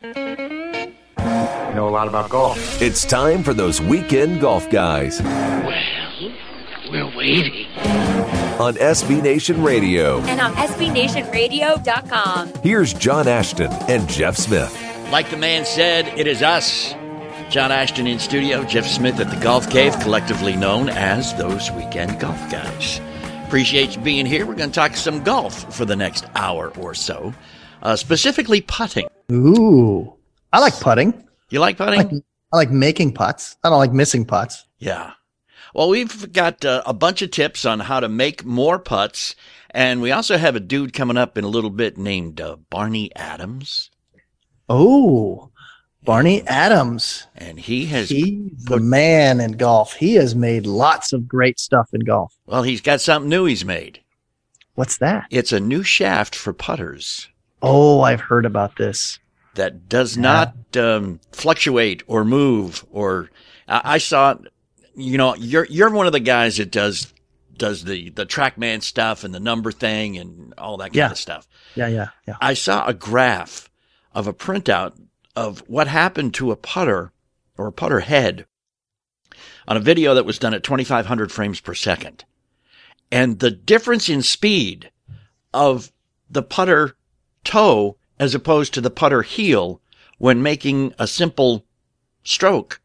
You know a lot about golf. It's time for those weekend golf guys Well, we're waiting. on SB Nation Radio. and on SBNationRadio.com. Here's John Ashton and Jeff Smith. Like the man said, it is us. John Ashton in studio, Jeff Smith at the Golf Cave, collectively known as those weekend golf guys. Appreciate you being here. We're going to talk some golf for the next hour or so, uh, specifically putting. Ooh, I like putting. You like I putting? like, I like making putts. I don't like missing putts. Yeah. Well, we've got uh, a bunch of tips on how to make more putts. And we also have a dude coming up in a little bit named uh, Barney Adams. Oh, Barney Adams. And he has, He's the man in golf. He has made lots of great stuff in golf. well, he's got something new he's made. What's that? It's a new shaft for putters. Oh, I've heard about this. that does Yeah. not um, fluctuate or move or I, I saw you know you're you're one of the guys that does does the the trackman stuff and the number thing and all that kind Yeah. of stuff Yeah, yeah, yeah. i saw a graph of a printout of what happened to a putter or a putter head on a video that was done at 2500 frames per second and the difference in speed of the putter toe as opposed to the putter heel when making a simple stroke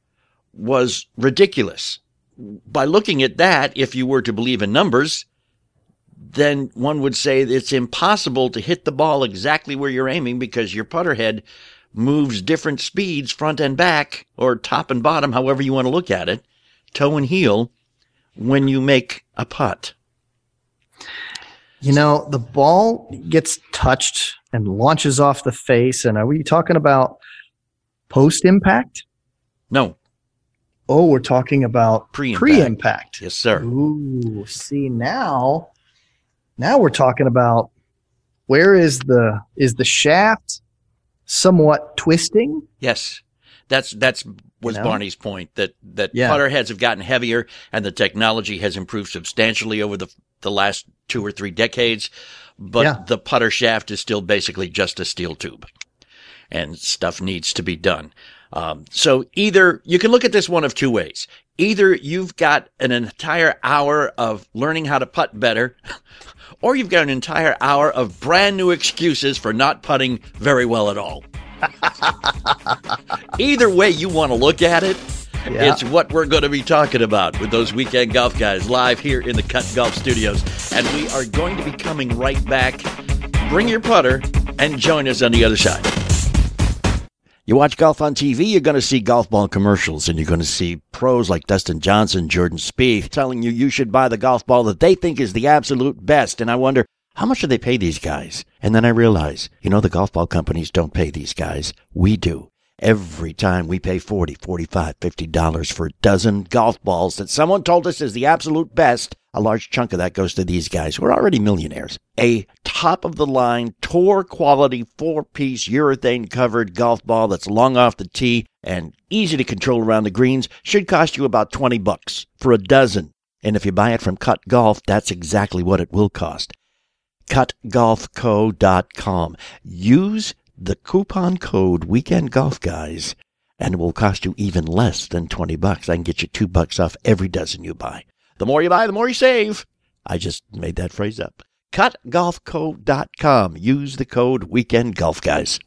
was ridiculous. By looking at that, if you were to believe in numbers, then one would say it's impossible to hit the ball exactly where you're aiming because your putter head moves different speeds front and back or top and bottom, however you want to look at it, toe and heel when you make a putt. You know, the ball gets touched and launches off the face. And are we talking about post impact? No, Oh, we're talking about Pre-impact. pre-impact. yes, sir. Ooh, see now, now we're talking about where is the is the shaft somewhat twisting? Yes. That's that's was know? Barney's point that that Yeah. putter heads have gotten heavier and the technology has improved substantially over the the last two or three decades, but Yeah. the putter shaft is still basically just a steel tube, and stuff needs to be done. Um, so either you can look at this one of two ways. Either you've got an entire hour of learning how to putt better, or you've got an entire hour of brand new excuses for not putting very well at all. Either way you want to look at it, Yeah. it's what we're going to be talking about with those weekend golf guys live here in the Cut Golf Studios. And we are going to be coming right back. Bring your putter and join us on the other side. You watch golf on TV, you're going to see golf ball commercials, and you're going to see pros like Dustin Johnson, Jordan Spieth telling you you should buy the golf ball that they think is the absolute best. And I wonder, how much do they pay these guys? And then I realize, you know, the golf ball companies don't pay these guys. We do. Every time we pay 40, 45, 50 dollars for a dozen golf balls that someone told us is the absolute best, a large chunk of that goes to these guys who are already millionaires. A top of the line, tour quality, four piece urethane covered golf ball that's long off the tee and easy to control around the greens should cost you about 20 bucks for a dozen. And if you buy it from Cut Golf, that's exactly what it will cost. CutGolfCo.com. Use the coupon code Weekend Golf Guys and it will cost you even less than 20 bucks. I can get you two bucks off every dozen you buy. The more you buy, the more you save. I just made that phrase up. CutGolfCo.com. Use the code Weekend Golf Guys.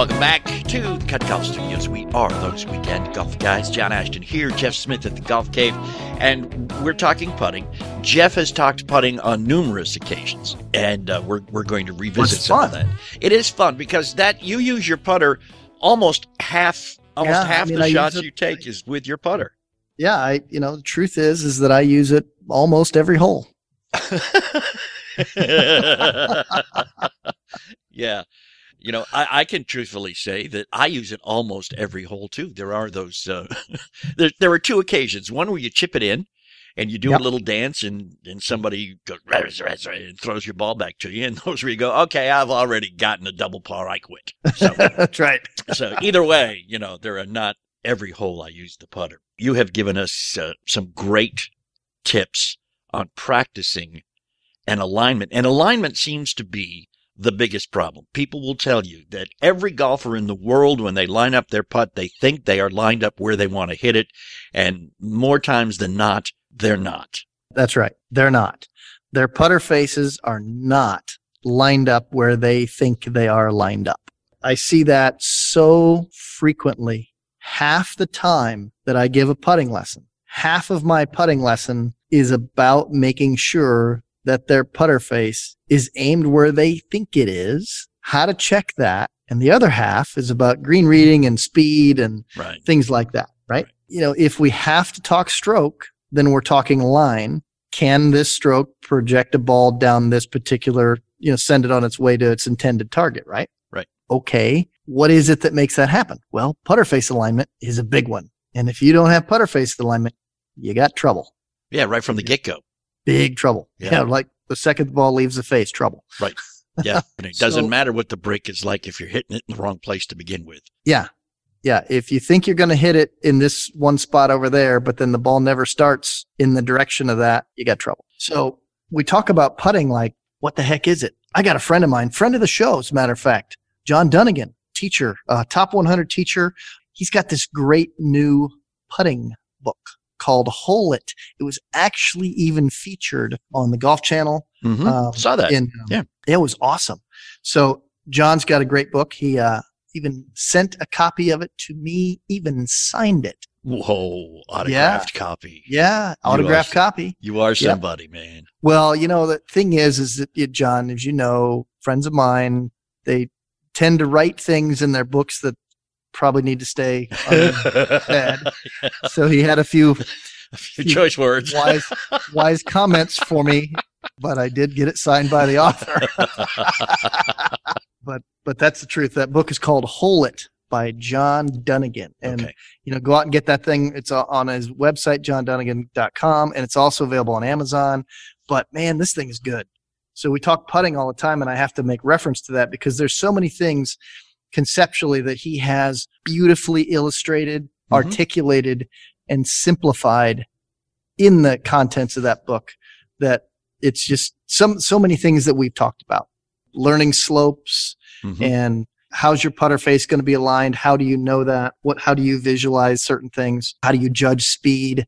Welcome back to the Cut Golf Studios. We are those weekend golf guys. John Ashton here, Jeff Smith at the Golf Cave, and we're talking putting. Jeff has talked putting on numerous occasions, and uh, we're, we're going to revisit It's some of that. It is fun because that you use your putter almost half, almost Yeah, I half mean, the I shots it- you take is with your putter. Yeah, I you know the truth is is that I use it almost every hole. yeah. You know, I, I can truthfully say that I use it almost every hole too. There are those, uh, there, there are two occasions. One where you chip it in and you do Yep. a little dance and, and somebody goes "Razz, razz, razz," and throws your ball back to you. And those where you go, okay, I've already gotten a double par. I quit. So, That's right. so either way, you know, there are not every hole I use the putter. You have given us uh, some great tips on practicing and alignment. And alignment seems to be the biggest problem. People will tell you that every golfer in the world, when they line up their putt, they think they are lined up where they want to hit it. And more times than not, they're not. That's right. They're not. Their putter faces are not lined up where they think they are lined up. I see that so frequently. Half the time that I give a putting lesson, half of my putting lesson is about making sure that their putter face is aimed where they think it is, how to check that. And the other half is about green reading and speed and Right. things like that, right? You know, if we have to talk stroke, then we're talking line. Can this stroke project a ball down this particular, you know, send it on its way to its intended target, right? Right. Okay. What is it that makes that happen? Well, putter face alignment is a big one. And if you don't have putter face alignment, you got trouble. Yeah, right from the get go. Big trouble. Yeah. Yeah. like the second the ball leaves the face, trouble. Right. Yeah. And it doesn't So- matter what the break is like if you're hitting it in the wrong place to begin with. Yeah. Yeah. If you think you're going to hit it in this one spot over there, but then the ball never starts in the direction of that, you got trouble. So we talk about putting like, what the heck is it? I got a friend of mine, friend of the show, as a matter of fact, John Dunigan, teacher, uh, top 100 teacher. He's got this great new putting book called Hole It. It was actually even featured on the Golf Channel Mhm. um, Saw that. in, um, Yeah. it was awesome. So John's got a great book. He uh, even sent a copy of it to me, even signed it. Whoa, autographed copy. Yeah, You autographed are- copy. You are somebody, man. Well, you know the thing is, is that you, John, as you know, friends of mine, they tend to write things in their books that probably need to stay. unsaid. so he had a few Your choice words. wise, wise comments for me, but I did get it signed by the author. but but that's the truth. That book is called Hole It by John Dunigan. And Okay. you know, go out and get that thing. It's uh, on his website, johndunigan.com, and it's also available on Amazon. But man, this thing is good. So we talk putting all the time, and I have to make reference to that because there's so many things conceptually that he has beautifully illustrated, Mhm. articulated, and simplified in the contents of that book that it's just some so many things that we've talked about. Learning slopes Mhm. and how's your putter face going to be aligned? How do you know that? What how do you visualize certain things? How do you judge speed?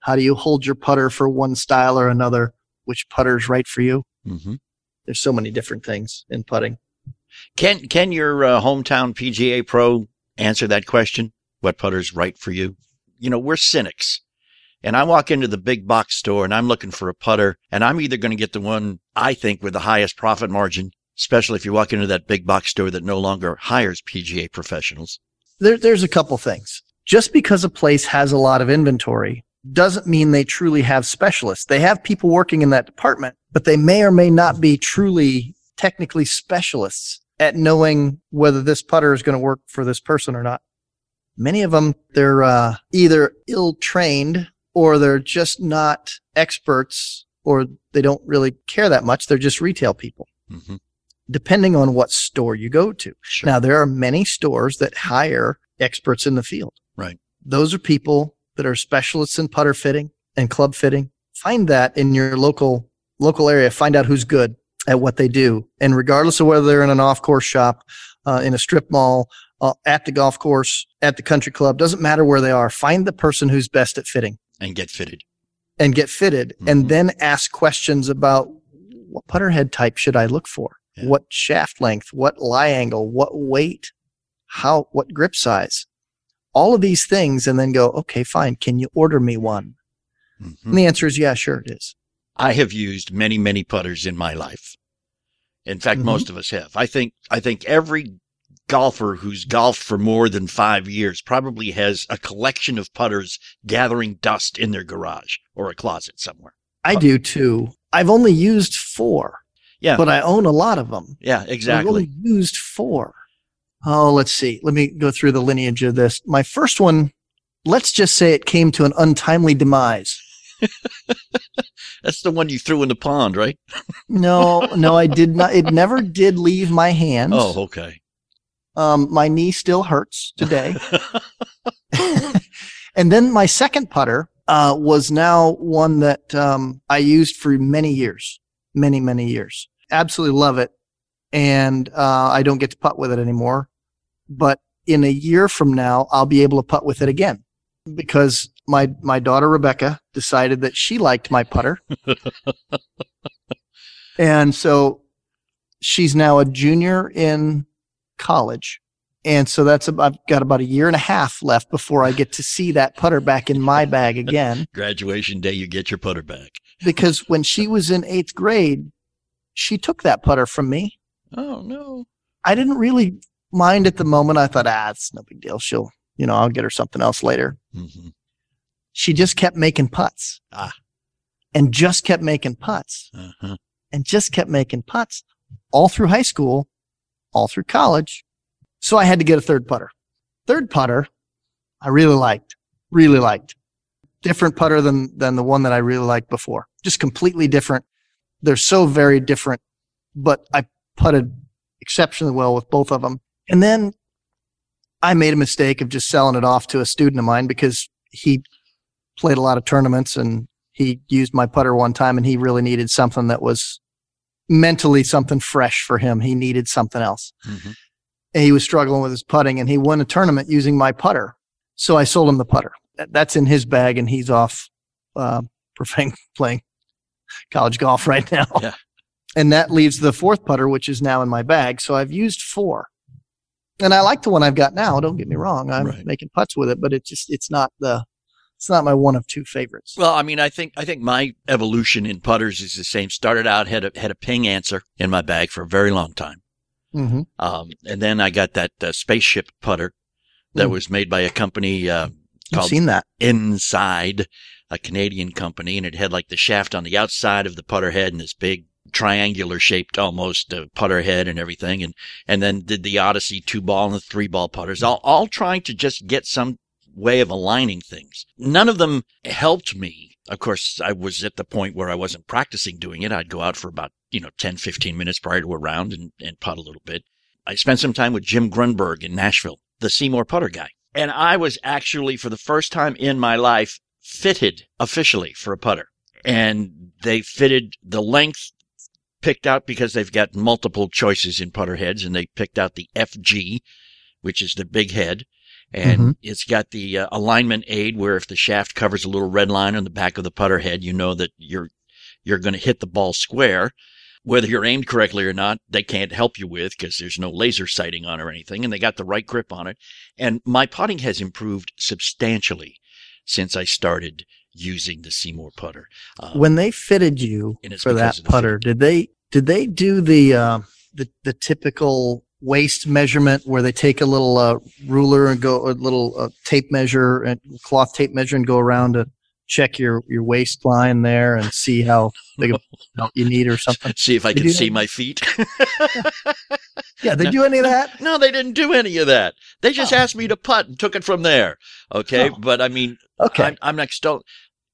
How do you hold your putter for one style or another? Which putter is right for you? Mhm. there's so many different things in putting Can can your uh, hometown PGA pro answer that question? What putter's right for you? You know, we're cynics. And I walk into the big box store and I'm looking for a putter and I'm either going to get the one I think with the highest profit margin, especially if you walk into that big box store that no longer hires PGA professionals. there, there's a couple things just because a place has a lot of inventory doesn't mean they truly have specialists they have people working in that department but they may or may not be truly technically specialists at knowing whether this putter is going to work for this person or not many of them they're uh, either ill trained or they're just not experts or they don't really care that much they're just retail people hmm depending on what store you go to Sure. now, there are many stores that hire experts in the field. Right. Those are people that are specialists in putter fitting and club fitting. Find that in your local local area. Find out who's good at what they do, and regardless of whether they're in an off course shop, uh, in a strip mall, uh, at the golf course, at the country club, doesn't matter where they are. Find the person who's best at fitting and get fitted. and get fitted, Mhm. and then ask questions about what putter head type should I look for? Yeah. What shaft length? What lie angle? What weight? How? What grip size? All of these things, and then go, okay, fine. Can you order me one? Mhm. And the answer is, yeah, sure, it is. I have used many, many putters in my life. In fact, Mhm. most of us have. I think, I think every golfer who's golfed for more than five years probably has a collection of putters gathering dust in their garage or a closet somewhere. I do too. I've only used four, Yeah. but I own a lot of them. yeah, exactly. I've only used four. Oh, let's see. Let me go through the lineage of this. My first one, let's just say it came to an untimely demise. That's the one you threw in the pond, right? No, no, I did not. It never did leave my hands. Oh, okay. Um, my knee still hurts today. and then my second putter uh, was now one that um, I used for many years, many, many years. Absolutely love it. And uh, I don't get to putt with it anymore. But in a year from now, I'll be able to putt with it again because my, my daughter Rebecca decided that she liked my putter. and so she's now a junior in college. And so that's, i I've got about a year and a half left before I get to see that putter back in my bag again. Graduation day, you get your putter back. because when she was in eighth grade, she took that putter from me. Oh, no. I didn't really mind at the moment. I thought, ah, it's no big deal. She'll, you know, I'll get her something else later. hmm She just kept making putts. Ah. And just kept making putts Uh-huh. and just kept making putts all through high school, all through college. So I had to get a third putter. Third putter, I really liked, really liked. Different putter than, than the one that I really liked before. Just completely different. They're so very different, but I putted exceptionally well with both of them. And then I made a mistake of just selling it off to a student of mine because he played a lot of tournaments and he used my putter one time and he really needed something that was mentally something fresh for him. He needed something else. hmm And he was struggling with his putting and he won a tournament using my putter. So I sold him the putter. That's in his bag and he's off, uh, playing, playing college golf right now. Yeah. And that leaves the fourth putter, which is now in my bag. So I've used four. And I like the one I've got now. Don't get me wrong. I'm Right. making putts with it, but it's just, it's not the, it's not my one of two favorites. Well, I mean, I think I think my evolution in putters is the same. Started out had a had a Ping Anser in my bag for a very long time, hmm um, and then I got that uh, spaceship putter that Mm. was made by a company uh, I've called seen that. Inside, a Canadian company, and it had like the shaft on the outside of the putter head and this big triangular shaped almost uh, putter head and everything, and and then did the Odyssey two ball and the three ball putters, all all trying to just get some way of aligning things. None of them helped me. Of course, I was at the point where I wasn't practicing doing it. I'd go out for about, you know, 10, 15 minutes prior to a round and, and putt a little bit. I spent some time with Jim Grundberg in Nashville, the SeeMore putter guy. And I was actually, for the first time in my life, fitted officially for a putter. And they fitted the length picked out because they've got multiple choices in putter heads and they picked out the FG, which is the big head. And Mhm. it's got the uh, alignment aid where if the shaft covers a little red line on the back of the putter head, you know that you're, you're going to hit the ball square. Whether you're aimed correctly or not, they can't help you with because there's no laser sighting on or anything. And they got the right grip on it. And my putting has improved substantially since I started using the SeeMore putter. Uh, when they fitted you for that putter, did they did they do the uh, the the typical waist measurement where they take a little uh, ruler and go a little uh, tape measure and cloth tape measure and go around to check your your waistline there and see how big a you need or something? see if I They can see that? my feet. Yeah, they No. do any of that? no, they didn't do any of that. They just Oh. asked me to putt and took it from there. Okay. Oh. But I mean, Okay, I'm, I'm not.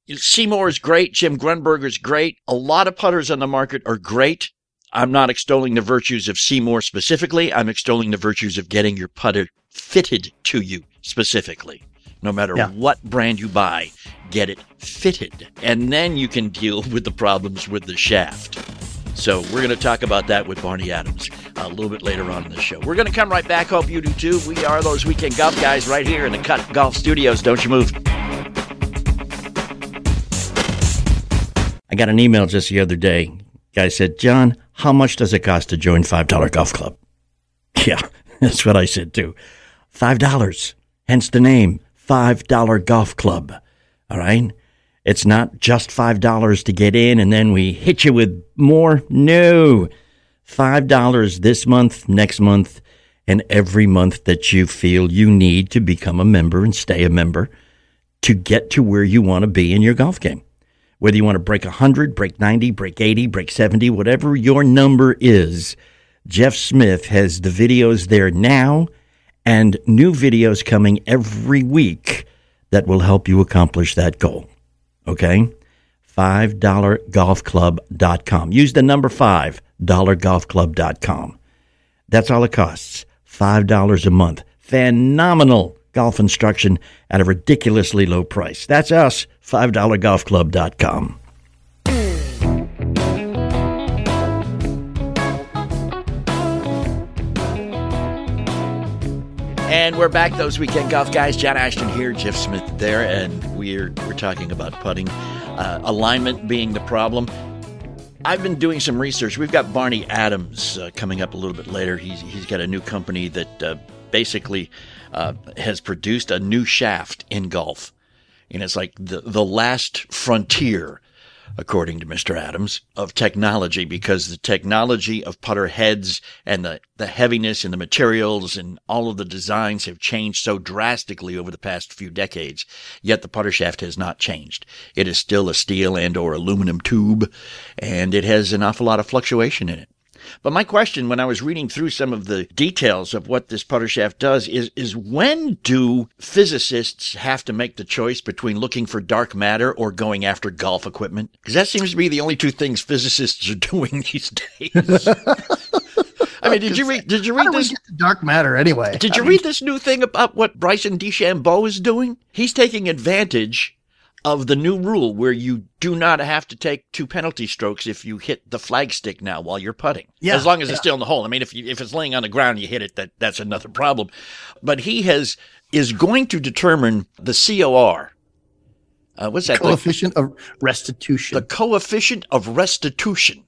SeeMore is great. Jim Grunberger is great. A lot of putters on the market are great. I'm not extolling the virtues of SeeMore specifically. I'm extolling the virtues of getting your putter fitted to you specifically. No matter Yeah. what brand you buy, get it fitted. And then you can deal with the problems with the shaft. So we're going to talk about that with Barney Adams a little bit later on in the show. We're going to come right back. Hope you do too. We are those weekend golf guys right here in the Cut Golf Studios. Don't you move. I got an email just the other day. Guy said, John, how much does it cost to join $5 Golf Club? Yeah, that's what I said too. $5. Hence the name, $5 Golf Club. All right? It's not just $5 to get in and then we hit you with more. No. $5 this month, next month, and every month that you feel you need to become a member and stay a member to get to where you want to be in your golf game. Whether you want to break 100, break 90, break 80, break 70, whatever your number is, Jeff Smith has the videos there now and new videos coming every week that will help you accomplish that goal. Okay? $5golfclub.com. Use the number 5, dollargolfclub.com. That's all it costs. $5 a month. Phenomenal golf instruction at a ridiculously low price. That's us, $5golfclub.com. And we're back, those weekend golf guys. John Ashton here, Jeff Smith there, and we're we're talking about putting, uh, alignment being the problem. I've been doing some research. We've got Barney Adams uh, coming up a little bit later. He's he's got a new company that uh, basically uh, has produced a new shaft in golf, and it's like the the last frontier according to Mr. Adams, of technology because the technology of putter heads and the, the heaviness and the materials and all of the designs have changed so drastically over the past few decades. Yet the putter shaft has not changed. It is still a steel and or aluminum tube and it has an awful lot of fluctuation in it. But my question when I was reading through some of the details of what this putter shaft does is, is when do physicists have to make the choice between looking for dark matter or going after golf equipment? Because that seems to be the only two things physicists are doing these days. I mean, did you read? Did you read this? dark matter anyway. Did you I read this new thing about what Bryson DeChambeau is doing? He's taking advantage of the new rule where you do not have to take two penalty strokes if you hit the flagstick now while you're putting. Yeah, as long as it's still in the hole. I mean, if you, if it's laying on the ground, and you hit it. That that's another problem. But he has is going to determine the COR. Uh, what's that? The, coefficient of restitution, the coefficient of restitution.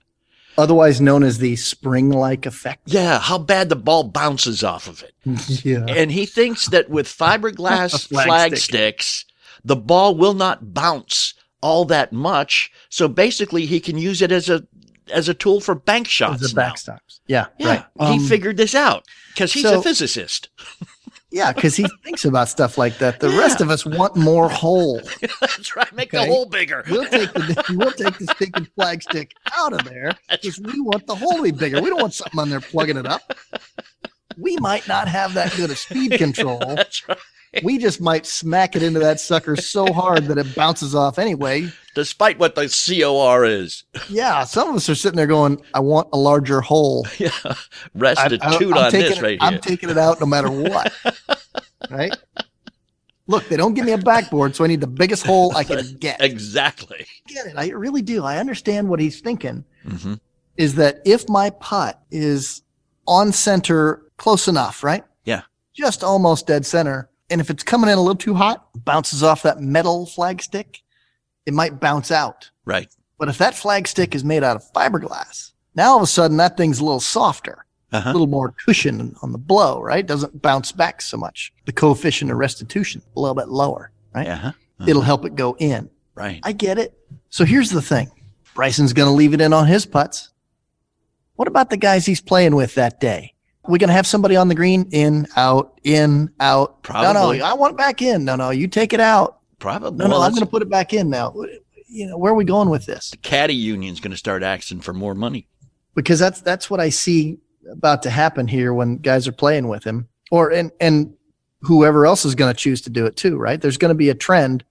otherwise known as the spring-like effect. Yeah, how bad the ball bounces off of it. Yeah. And he thinks that with fiberglass flag flag stick. sticks, the ball will not bounce all that much. So basically, he can use it as a as a tool for bank shots. As a backstops. Yeah, Yeah, right. he Um, figured this out because he's so- a physicist. Yeah, because he thinks about stuff like that. The rest of us want more hole. That's right. Make the hole bigger. We'll take the we'll take the stinking flagstick out of there because we want the hole to be bigger. We don't want something on there plugging it up. We might not have that good of speed control. That's right. We just might smack it into that sucker so hard that it bounces off anyway. Despite what the COR is, Yeah, some of us are sitting there going, "I want a larger hole." yeah, I- restitute I- I'm on taking this it- right I'm here. taking it out no matter what. right? Look, they don't give me a backboard, so I need the biggest hole I can get. exactly. get it. I really do. I understand what he's thinking. hmm Is that if my putt is on center close enough, right? Yeah. Just almost dead center. And if it's coming in a little too hot, bounces off that metal flagstick, it might bounce out. Right. But if that flagstick is made out of fiberglass, now all of a sudden that thing's a little softer, a Uh-huh. little more cushion on the blow, right? Doesn't bounce back so much. The coefficient of restitution a little bit lower, right? Uh-huh. It'll help it go in. Right. I get it. So here's the thing. Bryson's going to leave it in on his putts. What about the guys he's playing with that day? We're going to have somebody on the green, in, out, in, out. Probably. no, no, I want it back in. No, no, you take it out. Probably. No, no, Well, I'm going to put it back in now. You know, where are we going with this? The caddy union's going to start asking for more money. Because that's that's what I see about to happen here when guys are playing with him, or and and whoever else is going to choose to do it too, right? There's going to be a trend,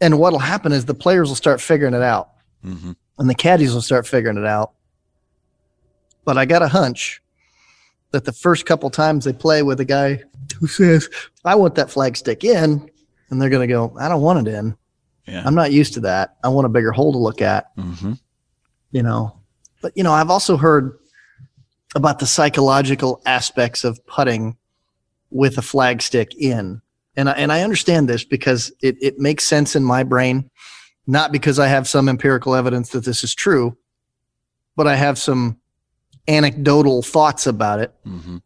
and what'll happen is the players will start figuring it out. hmm and the caddies will start figuring it out. But I got a hunch that the first couple times they play with a guy who says, I want that flag stick in, and they're going to go, I don't want it in. Yeah. I'm not used to that. I want a bigger hole to look at, hmm you know. But, you know, I've also heard about the psychological aspects of putting with a flag stick in. And I, and I understand this because it, it makes sense in my brain, not because I have some empirical evidence that this is true, but I have some anecdotal thoughts about it. hmm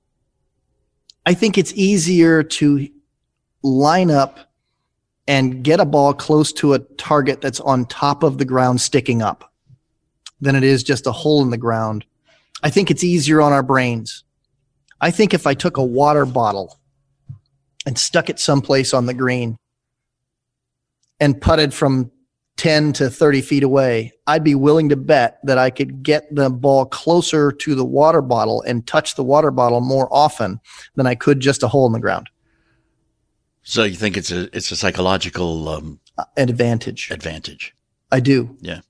I think it's easier to line up and get a ball close to a target that's on top of the ground sticking up than it is just a hole in the ground. I think it's easier on our brains. I think if I took a water bottle and stuck it someplace on the green and putted from 10 to 30 feet away, I'd be willing to bet that I could get the ball closer to the water bottle and touch the water bottle more often than I could just a hole in the ground. So you think it's a it's a psychological um, Uh, An advantage. advantage? I do. Yeah.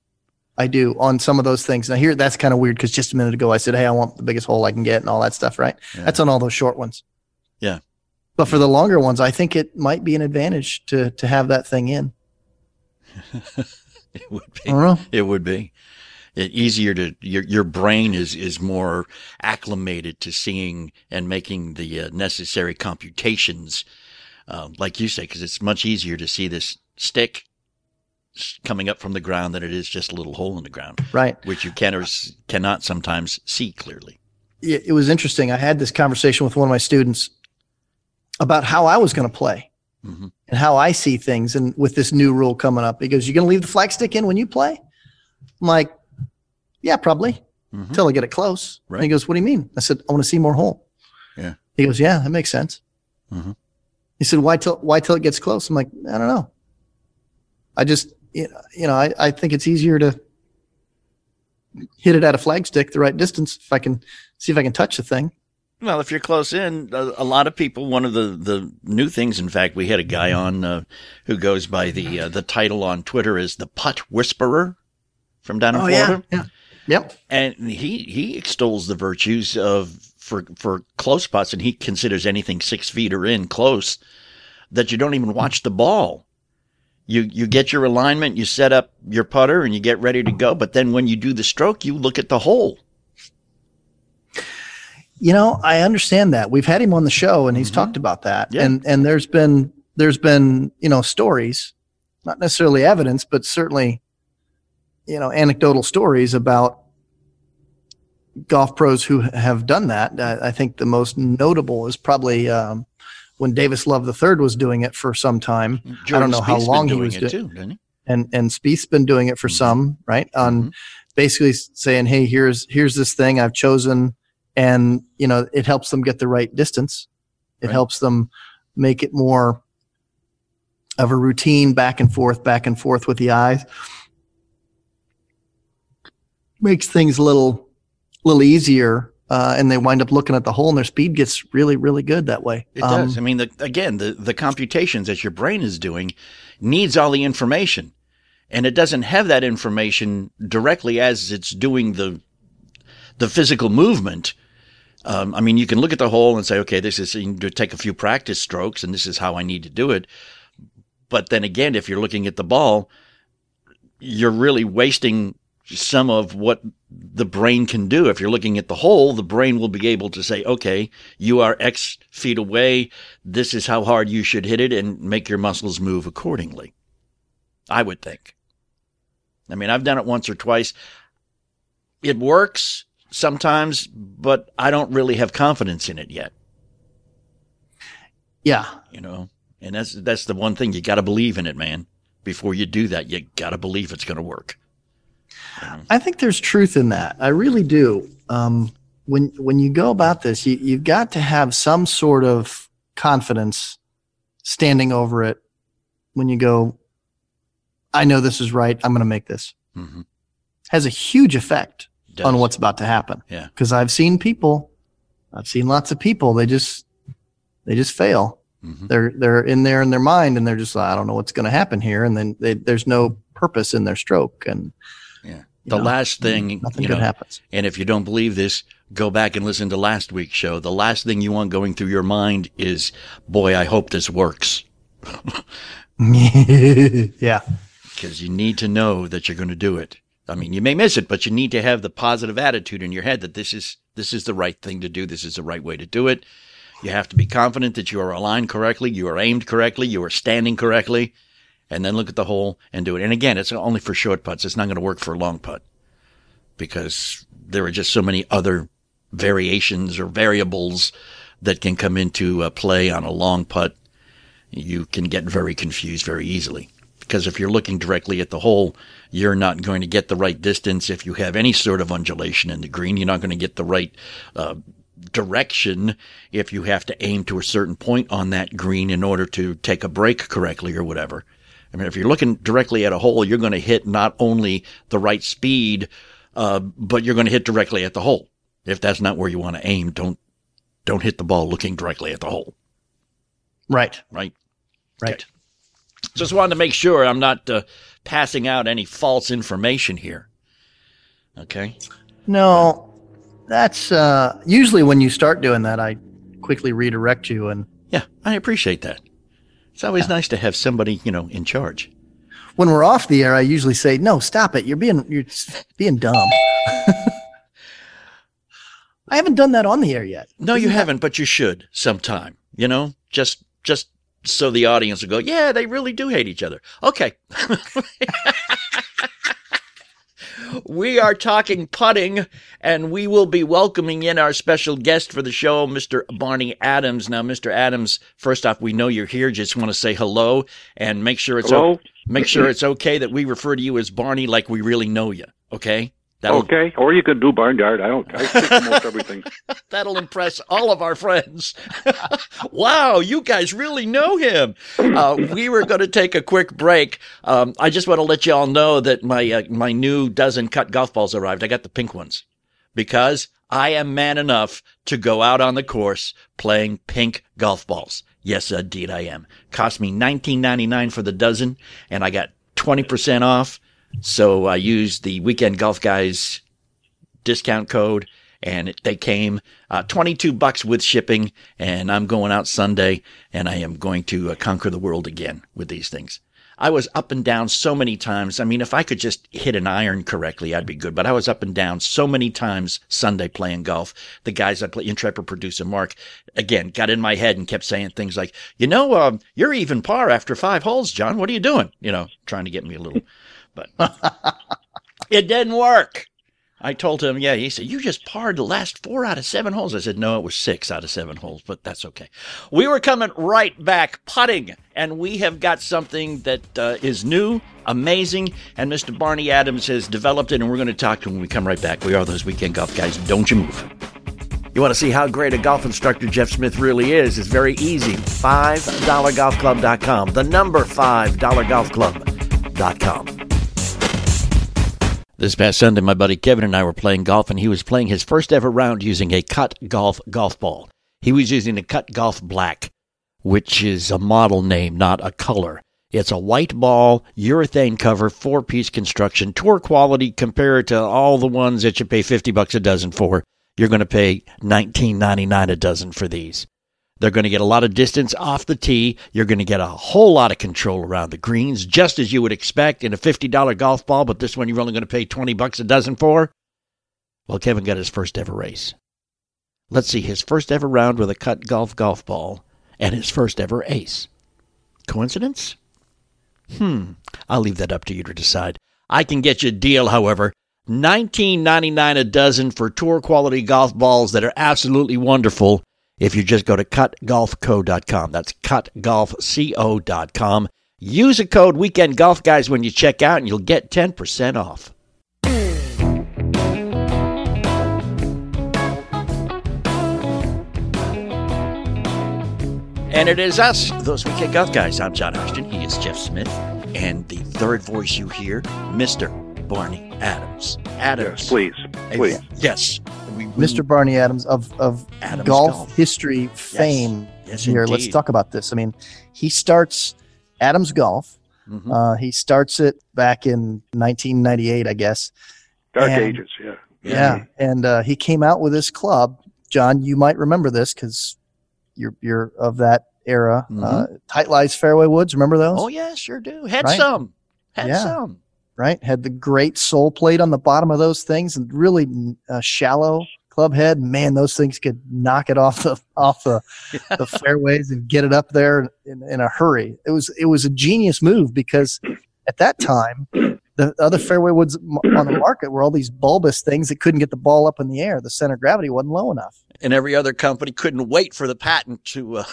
I do on some of those things. Now here, that's kind of weird because just a minute ago I said, "Hey, I want the biggest hole I can get" and all that stuff. Right? Yeah. That's on all those short ones. Yeah. But for the longer ones, I think it might be an advantage to to have that thing in. It would be. don't know. It would be. It, easier to your your brain is is more acclimated to seeing and making the uh, necessary computations, uh, like you say, because it's much easier to see this stick coming up from the ground than it is just a little hole in the ground, Right. which you can or s- cannot sometimes see clearly. it, it was interesting. I had this conversation with one of my students about how I was going to play Mhm. And how I see things. And with this new rule coming up, he goes, "You're going to leave the flag stick in when you play?" I'm like, "Yeah, probably Mhm. until I get it close." And he goes, "What do you mean?" I said, "I want to see more hole." Yeah. He goes, "Yeah, that makes sense." Mhm. He said, "Why till why till it gets close?" I'm like, "I don't know. I just you know, you know I, I think it's easier to." Hit it at a flag stick the right distance if I can see if I can touch the thing. Well, if you're close in, a, a lot of people. One of the, the new things, in fact, we had a guy on uh, who goes by the uh, the title on Twitter is the Putt Whisperer from down in Florida, yeah. Yep. and he he extols the virtues of for for close putts, and he considers anything six feet or in close that you don't even watch the ball. You you get your alignment, you set up your putter, and you get ready to go. But then when you do the stroke, you look at the hole. You know, I understand that. We've had him on the show and he's talked about that. Mm-hmm. Yeah. And and there's been there's been, you know, stories, not necessarily evidence, but certainly you know, anecdotal stories about golf pros who have done that. I, I think the most notable is probably um, when Davis Love III was doing it for some time. I don't know how Spieth's been long he doing was it doing too, didn't he? and and Spieth's been doing it for Mhm. some, right? On Mhm. basically saying, "Hey, here's here's this thing I've chosen," and you know, it helps them get the right distance. It Right. helps them make it more of a routine, back and forth, back and forth with the eyes. Makes things a little little easier, uh, and they wind up looking at the hole, and their speed gets really, really good that way. It Um, does. I mean, the, again, the, the computations that your brain is doing needs all the information. And it doesn't have that information directly as it's doing the the physical movement. Um, I mean, you can look at the hole and say, okay, this is, you can take a few practice strokes and this is how I need to do it. But then again, if you're looking at the ball, you're really wasting some of what the brain can do. If you're looking at the hole, the brain will be able to say, okay, you are X feet away. This is how hard you should hit it and make your muscles move accordingly. I would think. I mean, I've done it once or twice. It works sometimes, but I don't really have confidence in it yet, yeah, you know? And that's, that's the one thing you got to believe in it, man. Before you do that, you got to believe it's going to work. I think there's truth in that. I really do. Um, when when you go about this, you, you've got to have some sort of confidence standing over it. When you go, I know this is right. I'm going to make this. Mhm. Has a huge effect Does. on what's about to happen. Yeah. Because I've seen people, I've seen lots of people. They just they just fail. Mhm. They're they're in there in their mind, and they're just like, I don't know what's going to happen here, and then they, there's no purpose in their stroke, and Yeah. The know, last thing, nothing you good know, happens. And if you don't believe this, go back and listen to last week's show. The last thing you want going through your mind is, boy, I hope this works. yeah. Because you need to know that you're going to do it. I mean, you may miss it, but you need to have the positive attitude in your head that this is this is the right thing to do. This is the right way to do it. You have to be confident that you are aligned correctly, you are aimed correctly, you are standing correctly, and then look at the hole and do it. And again, it's only for short putts. It's not going to work for a long putt because there are just so many other variations or variables that can come into uh, play on a long putt. You can get very confused very easily because if you're looking directly at the hole, you're not going to get the right distance. If you have any sort of undulation in the green, you're not going to get the right uh, direction if you have to aim to a certain point on that green in order to take a break correctly or whatever. I mean, if you're looking directly at a hole, you're going to hit not only the right speed, uh, but you're going to hit directly at the hole. If that's not where you want to aim, don't don't hit the ball looking directly at the hole. Right. Right. Right. Just wanted to make sure I'm not uh, passing out any false information here. Okay. No, that's uh, usually when you start doing that, I quickly redirect you and Yeah, I appreciate that. It's always nice to have somebody, you know, in charge. When we're off the air, I usually say, "No, stop it! You're being you're being dumb." I haven't done that on the air yet. No, you haven't, but you should sometime. You know, just just so the audience will go, yeah, they really do hate each other. Okay. we are talking putting, and we will be welcoming in our special guest for the show, Mr. Barney Adams. Now, Mr. Adams, first off, we know you're here. Just want to say hello and make sure it's Hello? o- make sure it's okay that we refer to you as Barney like we really know you. Okay. That'll, Okay, or you can do barnyard. I don't. I speak most everything. That'll impress all of our friends. wow, you guys really know him. Uh, we were going to take a quick break. Um, I just want to let you all know that my uh, my new dozen cut golf balls arrived. I got the pink ones because I am man enough to go out on the course playing pink golf balls. Yes, indeed, I am. Cost me nineteen ninety nine for the dozen, and I got twenty percent off. So I used the Weekend Golf Guys discount code and they came uh, 22 bucks with shipping and i'm going out sunday and i am going to uh, conquer the world again with these things. I was up and down so many times. I mean if i could just hit an iron correctly i'd be good but i was up and down so many times sunday playing golf. The guys i play intrepid producer mark again got in my head and kept saying things like you know um, you're even par after five holes john. What are you doing? You know trying to get me a little it didn't work I told him, yeah, he said, you just parred the last four out of seven holes. I said, no, it was six out of seven holes, but that's okay. We were coming right back putting, and we have got something that uh, is new, amazing, and Mr. Barney Adams has developed it, and we're going to talk to him when we come right back. We are those weekend golf guys. Don't you move. You want to see how great a golf instructor Jeff Smith really is? It's very easy. $5golfclub.com. The number $5golfclub.com. This past Sunday, my buddy Kevin and I were playing golf, and he was playing his first ever round using a cut golf golf ball. He was using a cut golf black, which is a model name, not a color. It's a white ball, urethane cover, four piece construction, tour quality compared to all the ones that you pay 50 bucks a dozen for. You're going to pay 19.99 a dozen for these. They're going to get a lot of distance off the tee. You're going to get a whole lot of control around the greens, just as you would expect in a $50 golf ball, but this one you're only going to pay 20 bucks a dozen for. Well, Kevin got his first ever race. Let's see his first ever round with a cut golf golf ball and his first ever ace. Coincidence? Hmm, I'll leave that up to you to decide. I can get you a deal, however. $19.99 a dozen for tour quality golf balls that are absolutely wonderful if you just go to cutgolfco.com. That's cutgolfco.com. Use a code Weekend Golf Guys when you check out, and you'll get 10% off. And it is us, those Weekend Golf Guys. I'm John Ashton. He is Jeff Smith. And the third voice you hear, Mr. Barney Adams. Adams. Yes, please, please. Yes. We- we- Mr. Barney Adams of of Adams golf, Golf. history fame. Yes, here, let's talk about this. I mean, he starts Adams Golf. Mhm. Uh, he starts it back in 1998, I guess. Dark And- ages. Yeah. Yeah, and uh, he came out with this club. John, you might remember this because you're you're of that era. Uh, Tight Lies Fairway Woods, remember those? Mm-hmm. Oh, yeah, sure do. Had Right? some. Had Yeah. some. Right? Had the great sole plate on the bottom of those things, and really uh, shallow club head. Man, those things could knock it off the off the, the fairways and get it up there in, in a hurry. It was it was a genius move because at that time the other fairway woods on the market were all these bulbous things that couldn't get the ball up in the air. The center of gravity wasn't low enough. And every other company couldn't wait for the patent to uh,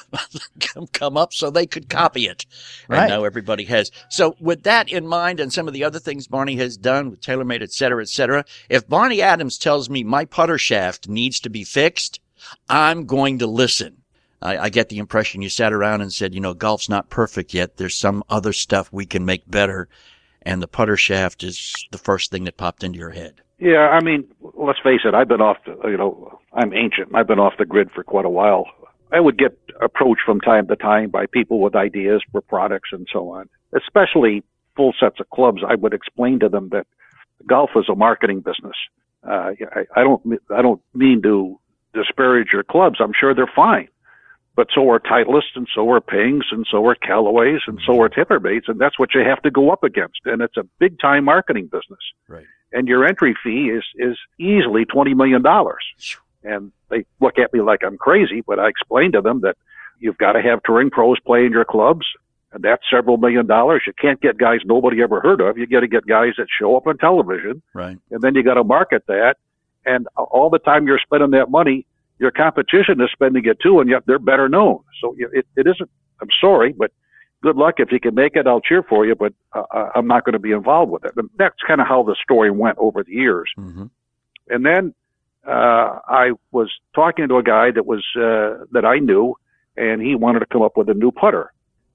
come- come up so they could copy it. And Right. now everybody has. So with that in mind and some of the other things Barney has done with TaylorMade, et cetera, et cetera, if Barney Adams tells me my putter shaft needs to be fixed, I'm going to listen. I, I get the impression you sat around and said, you know, golf's not perfect yet. There's some other stuff we can make better. And the putter shaft is the first thing that popped into your head. Yeah, I mean, let's face it. I've been off. The, you know, I'm ancient. I've been off the grid for quite a while. I would get approached from time to time by people with ideas for products and so on. Especially full sets of clubs. I would explain to them that golf is a marketing business. Uh, I, I don't. I don't mean to disparage your clubs. I'm sure they're fine, but so are Titleist and so are Pings and so are Callaways and so are TaylorMades, and that's what you have to go up against. And it's a big time marketing business. Right. And your entry fee is is easily twenty million dollars. And they look at me like I'm crazy, but I explain to them that you've got to have touring pros play in your clubs, and that's several million dollars. You can't get guys nobody ever heard of. You got to get guys that show up on television, Right. and then you got to market that. And all the time you're spending that money, your competition is spending it too, and yet they're better known. So it, it isn't. I'm sorry, but good luck if you can make it. I'll cheer for you, but uh, I- I'm not going to be involved with it. And that's kind of how the story went over the years. hmm And then uh, I was talking to a guy that was uh, that I knew, and he wanted to come up with a new putter.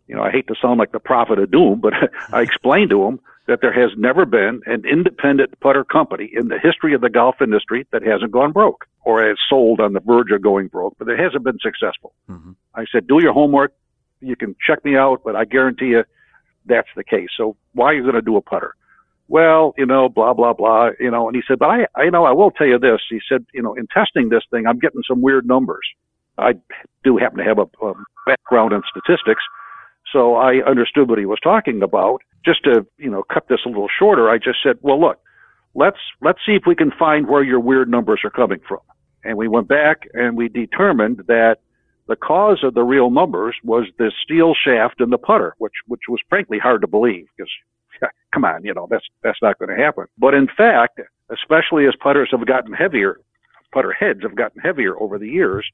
You know, I hate to sound like the prophet of doom, but I explained to him that there has never been an independent putter company in the history of the golf industry that hasn't gone broke or has sold on the verge of going broke, but it hasn't been successful. Mhm. I said, do your homework. You can check me out, but I guarantee you that's the case. So why are you going to do a putter? Well, you know, blah, blah, blah, you know, and he said, but I, I know, I will tell you this. He said, you know, in testing this thing, I'm getting some weird numbers. I do happen to have a, a background in statistics. So I understood what he was talking about. Just to, you know, cut this a little shorter, I just said, well, look, let's, let's see if we can find where your weird numbers are coming from. And we went back and we determined that the cause of the real numbers was the steel shaft in the putter, which, which was frankly hard to believe because come on, you know, that's, that's not going to happen. But in fact, especially as putters have gotten heavier, putter heads have gotten heavier over the years,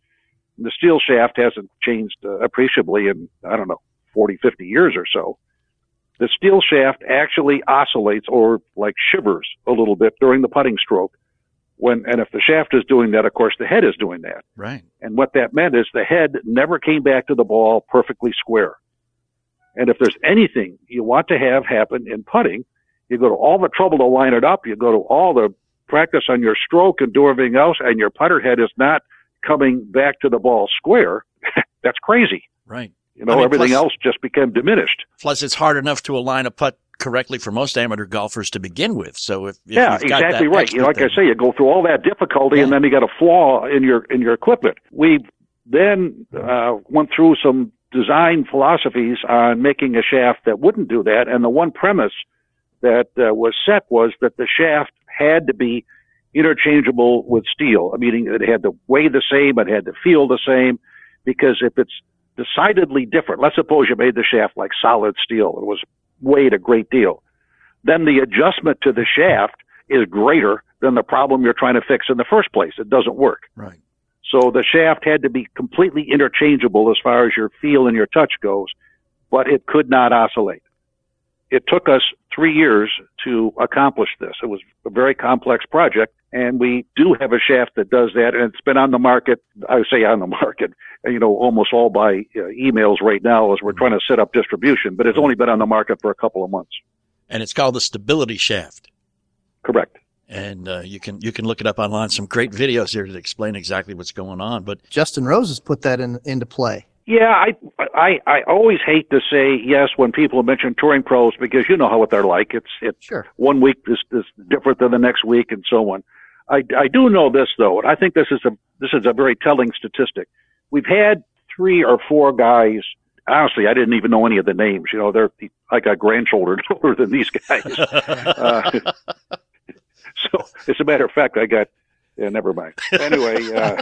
the steel shaft hasn't changed uh, appreciably in, I don't know, 40, 50 years or so. The steel shaft actually oscillates or like shivers a little bit during the putting stroke. When, and if the shaft is doing that, of course, the head is doing that. Right. And what that meant is the head never came back to the ball perfectly square. And if there's anything you want to have happen in putting, you go to all the trouble to line it up. You go to all the practice on your stroke and do everything else, and your putter head is not coming back to the ball square. That's crazy. Right. You know, I mean, everything plus- else just became diminished. Plus, it's hard enough to align a putt correctly for most amateur golfers to begin with. So if, if yeah, you've got exactly that right. You know, like extra I say, you go through all that difficulty, and then you got a flaw in your in your equipment. We then uh, went through some design philosophies on making a shaft that wouldn't do that, and the one premise that uh, was set was that the shaft had to be interchangeable with steel, meaning it had to weigh the same, it had to feel the same, because if it's decidedly different, let's suppose you made the shaft like solid steel, it was weighed a great deal then the adjustment to the shaft is greater than the problem you're trying to fix in the first place. It doesn't work. Right. So the shaft had to be completely interchangeable as far as your feel and your touch goes, but it could not oscillate. It took us three years to accomplish this. It was a very complex project, and we do have a shaft that does that, and it's been on the market. I say on the market, you know, almost all by uh, emails right now as we're trying to set up distribution, but it's only been on the market for a couple of months. And it's called the stability shaft. Correct. And uh, you can you can look it up online. Some great videos here to explain exactly what's going on. But Justin Rose has put that in, into play. Yeah, I, I I always hate to say yes when people mention touring pros because you know how what they're like. It's it's Sure. one week is, is different than the next week and so on. I, I do know this though, and I think this is a this is a very telling statistic. We've had three or four guys. Honestly, I didn't even know any of the names. You know, they're I got grandchildren older than these guys. Uh, so, as a matter of fact, I got. Yeah, never mind. Anyway, uh,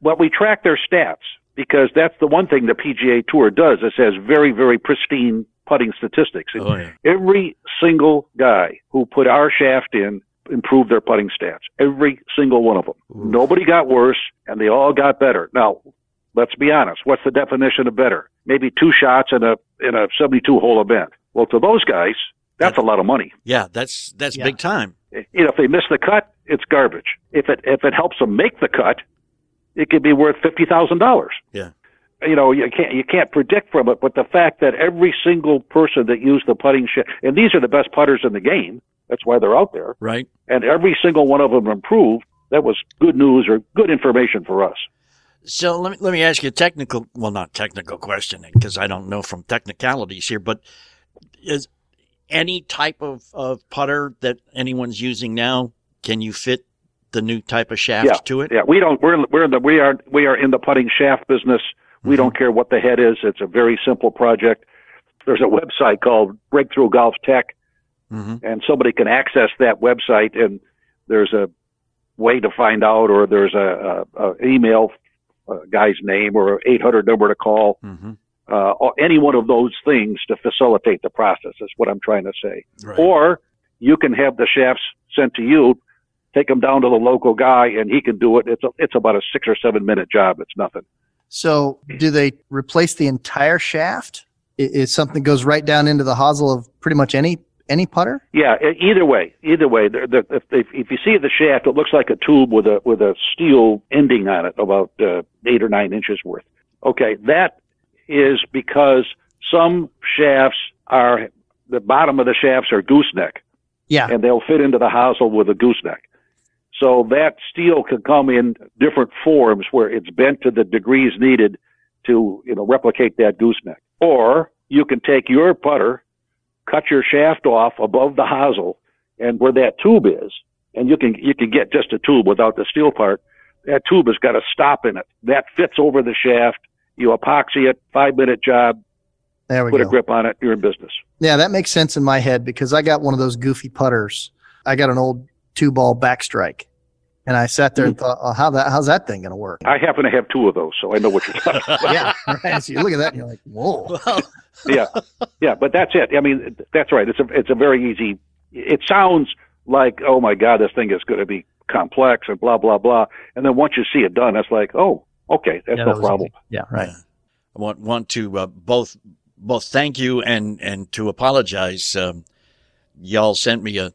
but we track their stats because that's the one thing the PGA Tour does. It has very, very pristine putting statistics. oh yeah, Every single guy who put our shaft in improved their putting stats. Every single one of them. Nobody got worse, and they all got better. Now, let's be honest. What's the definition of better? Maybe two shots in a in a 72 hole event. Well, to those guys, that's a lot of money. yeah, that's that's Yeah. big time. Eh, you know, if they miss the cut, it's garbage. If it if it helps them make the cut, it could be worth fifty thousand dollars. Yeah. You know, you can't you can't predict from it, but the fact that every single person that used the putting shaft, and these are the best putters in the game, that's why they're out there, Right. and every single one of them improved. That was good news or good information for us. So let me let me ask you a technical, well, not technical question because I don't know from technicalities here, but is any type of, of putter that anyone's using now can you fit the new type of shaft yeah, to it? Yeah, we don't. We're we're in the we are we are in the putting shaft business. We don't mm-hmm. care what the head is. It's a very simple project. There's a website called Breakthrough Golf Tech, hmm and somebody can access that website, and there's a way to find out, or there's a, a, a email uh, guy's name or an 800 number to call. hmm Uh, or any one of those things to facilitate the process is what I'm trying to say. Right. Or you can have the shafts sent to you, take them down to the local guy, and he can do it. It's a, it's about a six or seven minute job. It's nothing. So, do they replace the entire shaft? I- Is something goes right down into the hosel of pretty much any any putter? Yeah. Either way, either way. The, the, if, if, if you see the shaft, it looks like a tube with a with a steel ending on it, about uh, eight or nine inches worth. Okay, that is because some shafts are the bottom of the shafts are gooseneck. Yeah. and they'll fit into the hosel with a gooseneck. So that steel can come in different forms where it's bent to the degrees needed to, you know, replicate that gooseneck. Or you can take your putter, cut your shaft off above the hosel and where that tube is, and you can, you can get just a tube without the steel part. That tube has got a stop in it. That fits over the shaft. You epoxy it, five minute job, There we go. put go. a grip on it, you're in business. Yeah, that makes sense in my head because I got one of those goofy putters. I got an old two ball backstrike, and I sat there and thought, oh, how that how's that thing going to work? I happen to have two of those, so I know what you're talking about. yeah, right. So you look at that and you're like, whoa. Yeah, yeah, but that's it. I mean, that's right. It's a it's a very easy. It sounds like oh my god, this thing is going to be complex and blah blah blah. And then once you see it done, it's like oh okay, that's Yeah, no that problem. easy. Yeah, right. I want want to uh, both both thank you and and to apologize. Um, y'all sent me a,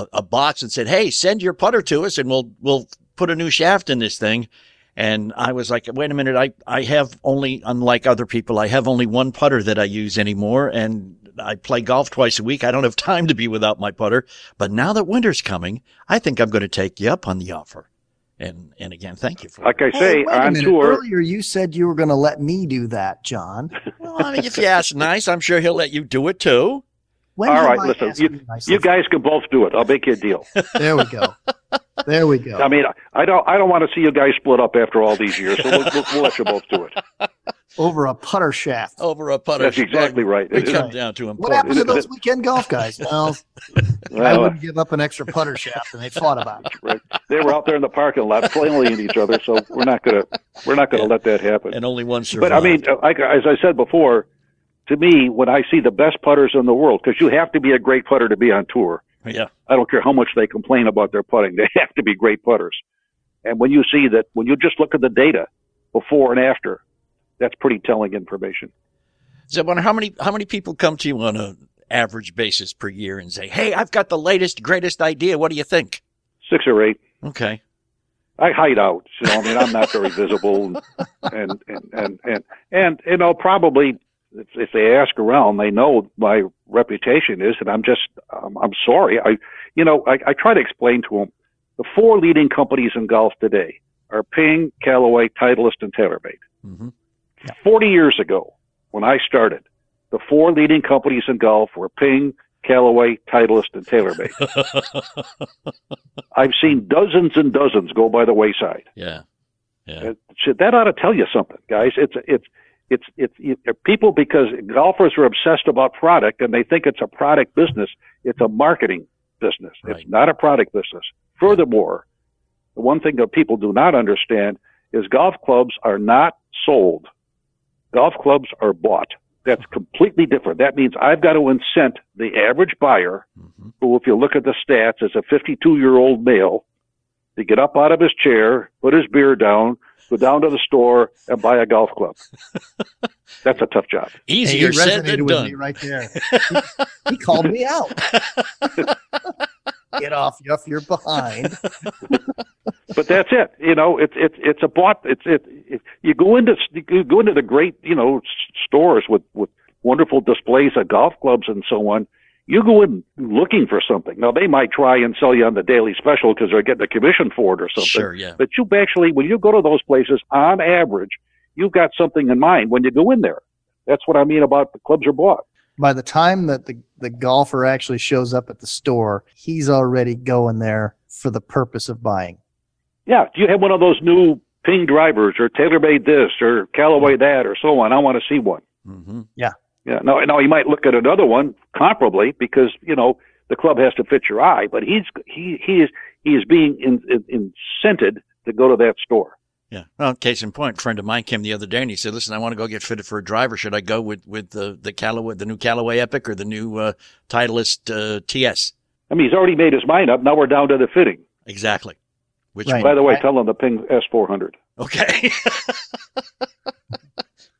a a box and said, "Hey, send your putter to us, and we'll we'll put a new shaft in this thing." And I was like, "Wait a minute! I I have only, unlike other people, I have only one putter that I use anymore, and I play golf twice a week. I don't have time to be without my putter. But now that winter's coming, I think I'm going to take you up on the offer." And and again, thank you for it. Like I say, wait a on minute. tour, Earlier, you said you were going to let me do that, John. Well, I mean, if you ask nice, I'm sure he'll let you do it too. When all have right, I listen, you, you guys can both do it. I'll make you a deal. There we go. There we go. I mean, I don't I don't want to see you guys split up after all these years, so we'll, we'll, we'll let you both do it. Over a putter shaft. over a putter. Shaft. That's exactly right. We It- come it- down to What important. happened to those weekend golf guys? Well, I wouldn't give up an extra putter shaft, and they fought about it. right. They were out there in the parking lot flailing each other, so we're not gonna we're not gonna let that happen. and only one survived. But I mean, like as I said before, to me, when I see the best putters in the world, because you have to be a great putter to be on tour. yeah, I don't care how much they complain about their putting; they have to be great putters. And when you see that, when you just look at the data before and after, that's pretty telling information. so I wonder how many how many people come to you on an average basis per year and say, "Hey, I've got the latest, greatest idea. What do you think?" Six or eight. Okay, I hide out. You know, I mean, I'm not very visible, and and and and and you know, probably if, if they ask around, they know my reputation is, and I'm just, um, I'm sorry. I, you know, I, I try to explain to them the four leading companies in golf today are Ping, Callaway, Titleist, and TaylorMade. hmm 40 years ago, when I started, the four leading companies in golf were Ping, Callaway, Titleist, and TaylorMade. I've seen dozens and dozens go by the wayside. yeah, yeah, Uh, that ought to tell you something, guys. It's it's it's it's it, people because golfers are obsessed about product and they think it's a product business. It's a marketing business. Right. It's not a product business. Furthermore, the one thing that people do not understand is golf clubs are not sold. Golf clubs are bought. That's completely different. That means I've got to incent the average buyer, hmm who, if you look at the stats, is a 52 year old male, to get up out of his chair, put his beer down, go down to the store, and buy a golf club. That's a tough job. Hey, easier he said resonated than with done. me right there. he, he called me out. Get off, off your behind. But that's it. You know, it's it's it's a bought. It's it, it. You go into you go into the great you know stores with with wonderful displays of golf clubs and so on. You go in looking for something. Now they might try and sell you on the daily special because they're getting a commission for it or something. Sure, yeah, But you actually, when you go to those places, on average, you've got something in mind when you go in there. That's what I mean about the clubs are bought. By the time that the, the golfer actually shows up at the store, he's already going there for the purpose of buying. Yeah. Do you have one of those new Ping drivers or TaylorMade this or Callaway that or so on? I want to see one. Mm-hmm. Yeah. Now, now you might look at another one comparably because you know the club has to fit your eye, but he's he he is he is being in, in, incented to go to that store. Yeah. Well, case in point, a friend of mine came the other day and he said, "Listen, I want to go get fitted for a driver. Should I go with with the the Callaway, the new Callaway Epic, or the new uh, Titleist uh, TS?" I mean, he's already made his mind up. Now we're down to the fitting. Exactly. Which, Right. by the way, I- tell him the Ping S400. okay.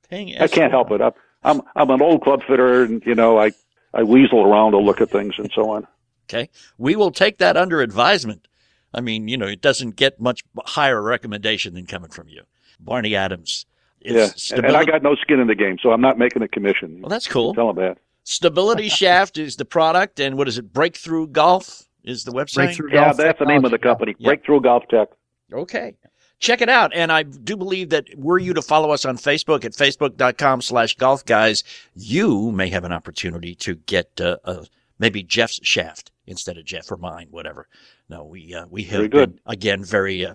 Ping I can't help it. I'm I'm I'm an old club fitter, and you know I I weasel around to look at things and so on. Okay. We will take that under advisement. I mean, you know, it doesn't get much higher recommendation than coming from you. Barney Adams. It's yeah, and, and I got no skin in the game, so I'm not making a commission. well, that's cool. Tell him that. Stability Shaft is the product, and what is it? Breakthrough Golf is the website. Breakthrough Yeah, Golf that's the name of the company, Yeah. Breakthrough Golf Tech. Okay. Check it out. And I do believe that were you to follow us on Facebook at facebook.com slash golf guys, you may have an opportunity to get uh, uh, maybe Jeff's shaft instead of Jeff or mine, whatever. No, we, uh, we have been, again, very, uh,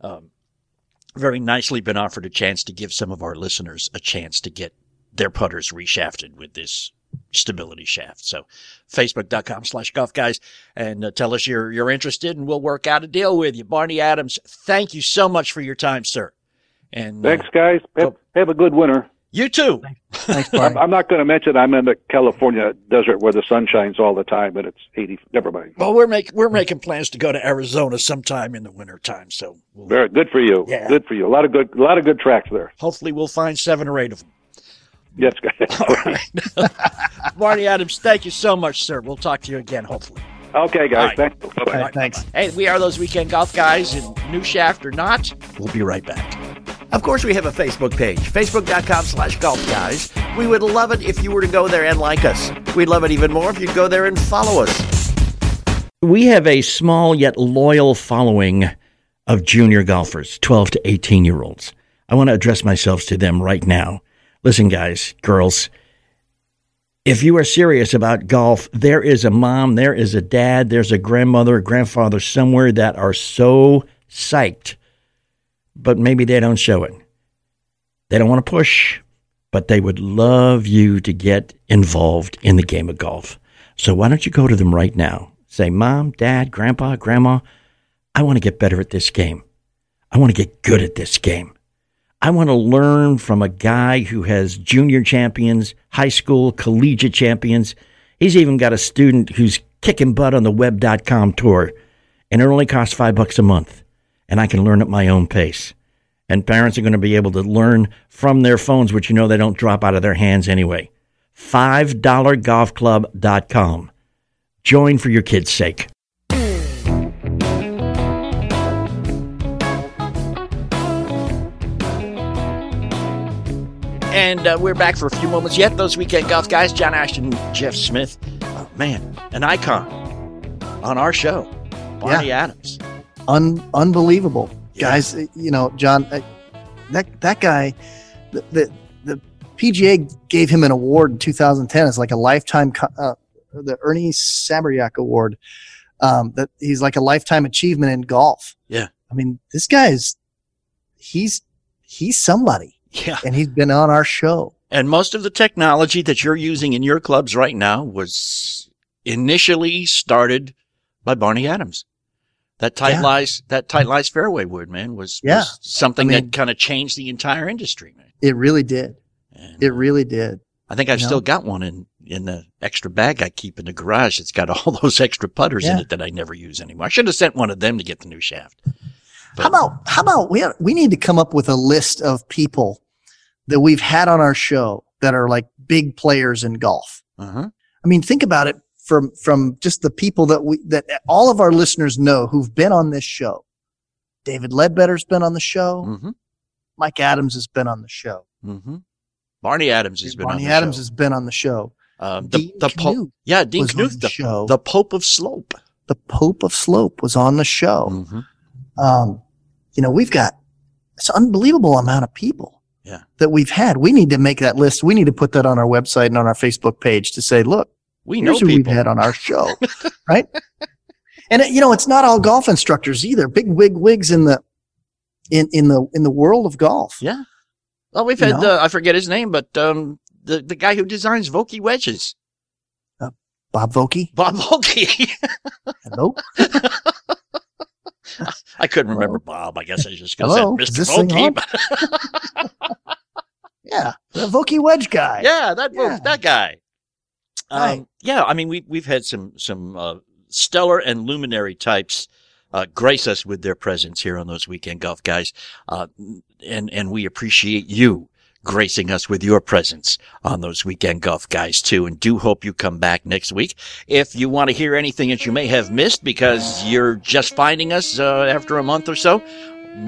um, very nicely been offered a chance to give some of our listeners a chance to get their putters reshafted with this stability shaft. So facebook.com slash golf guys and uh, tell us you're, you're interested and we'll work out a deal with you. Barney Adams, thank you so much for your time, sir. And uh, Thanks, guys. Have, have a good winter. you too. Thanks, I'm, Barney. I'm not going to mention I'm in the California desert where the sun shines all the time, and it's 80. Never mind. Well, we're making, we're making plans to go to Arizona sometime in the winter time. So we'll, Very good for you. Yeah. Good for you. A lot of good, a lot of good tracks there. hopefully we'll find seven or eight of them. Yes, guys. Barney Adams, thank you so much, sir. We'll talk to you again, hopefully. okay, guys. right. Thanks. Bye-bye. All right, thanks. Hey, we are those weekend golf guys, and new shaft or not, we'll be right back. Of course, we have a Facebook page, facebook.com slash golf guys. We would love it if you were to go there and like us. We'd love it even more if you'd go there and follow us. We have a small yet loyal following of junior golfers, 12 to 18 year olds. I want to address myself to them right now. Listen, guys, girls, if you are serious about golf, there is a mom, there is a dad, there's a grandmother, a grandfather somewhere that are so psyched, but maybe they don't show it. They don't want to push, but they would love you to get involved in the game of golf. So why don't you go to them right now? Say, Mom, Dad, Grandpa, Grandma, I want to get better at this game. I want to get good at this game. I want to learn from a guy who has junior champions, high school, collegiate champions. He's even got a student who's kicking butt on the web.com tour, and it only costs five bucks a month. And I can learn at my own pace. And parents are going to be able to learn from their phones, which you know they don't drop out of their hands anyway. $5golfclub.com. Join for your kids' sake. And uh, we're back for a few moments yet. Those weekend golf guys, John Ashton, Jeff Smith. Oh, man, an icon on our show, Barney Adams. Un- unbelievable, Yeah. guys. uh, You know, John, uh, that that guy, the, the the PGA gave him an award in 2010 It's like a lifetime, uh, the Ernie Sabayrac Award. Um, that he's like a lifetime achievement in golf. Yeah. I mean, this guy is, he's he's somebody, Yeah. and he's been on our show. And most of the technology that you're using in your clubs right now was initially started by Barney Adams. That tight Yeah. lies, that tight lies fairway wood, man, was, Yeah. was something I mean- that kind of changed the entire industry, man. It really did. And, It uh, really did. I think I've you know? still got one in, in the extra bag I keep in the garage. It's got all those extra putters in it that I never use anymore. I should have sent one of them to get the new shaft. But- How about how about we we need to come up with a list of people that we've had on our show that are like big players in golf. Uh-huh. I mean, think about it from from just the people that we that all of our listeners know who've been on this show. David Leadbetter's been on the show. Mm-hmm. Mike Adams has been on the show. Mm-hmm. Barney Adams has been Barney on the Adams show. has been on the show. Um, the Dean the Pope, yeah, Dean Knuth, the the, show. the Pope of Slope. The Pope of Slope was on the show. Mhm. Um, you know, we've got it's an unbelievable amount of people Yeah. that we've had. We need to make that list. We need to put that on our website and on our Facebook page to say, look, We know here's who people. we've had on our show, right? And it, you know, it's not all golf instructors either. Big wig wigs in the in in the in the world of golf. Yeah. Well, we've You had uh, I forget his name, but um, the the guy who designs Vokey wedges, Bob Vokey. Bob Vokey. Hello. I couldn't remember Bob. I guess I just gonna Hello? say Is Mr. Vokey. Vokey wedge guy. yeah, that Vo- Yeah. that guy. Um, Right. Yeah, I mean we we've had some some uh, stellar and luminary types uh, grace us with their presence here on those weekend golf guys, uh, and and we appreciate you gracing us with your presence on those weekend golf guys too. And do hope you come back next week. If you want to hear anything that you may have missed because you're just finding us uh, after a month or so,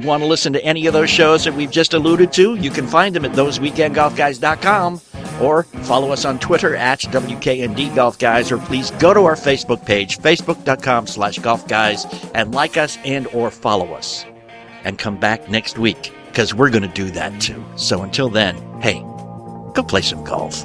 want to listen to any of those shows that we've just alluded to, you can find them at thoseweekendgolfguys.com or follow us on Twitter at WKND Golf Guys, or please go to our Facebook page, facebook.com slash golf guys, and like us and or follow us. And come back next week, because we're going to do that too. So until then, hey, go play some golf.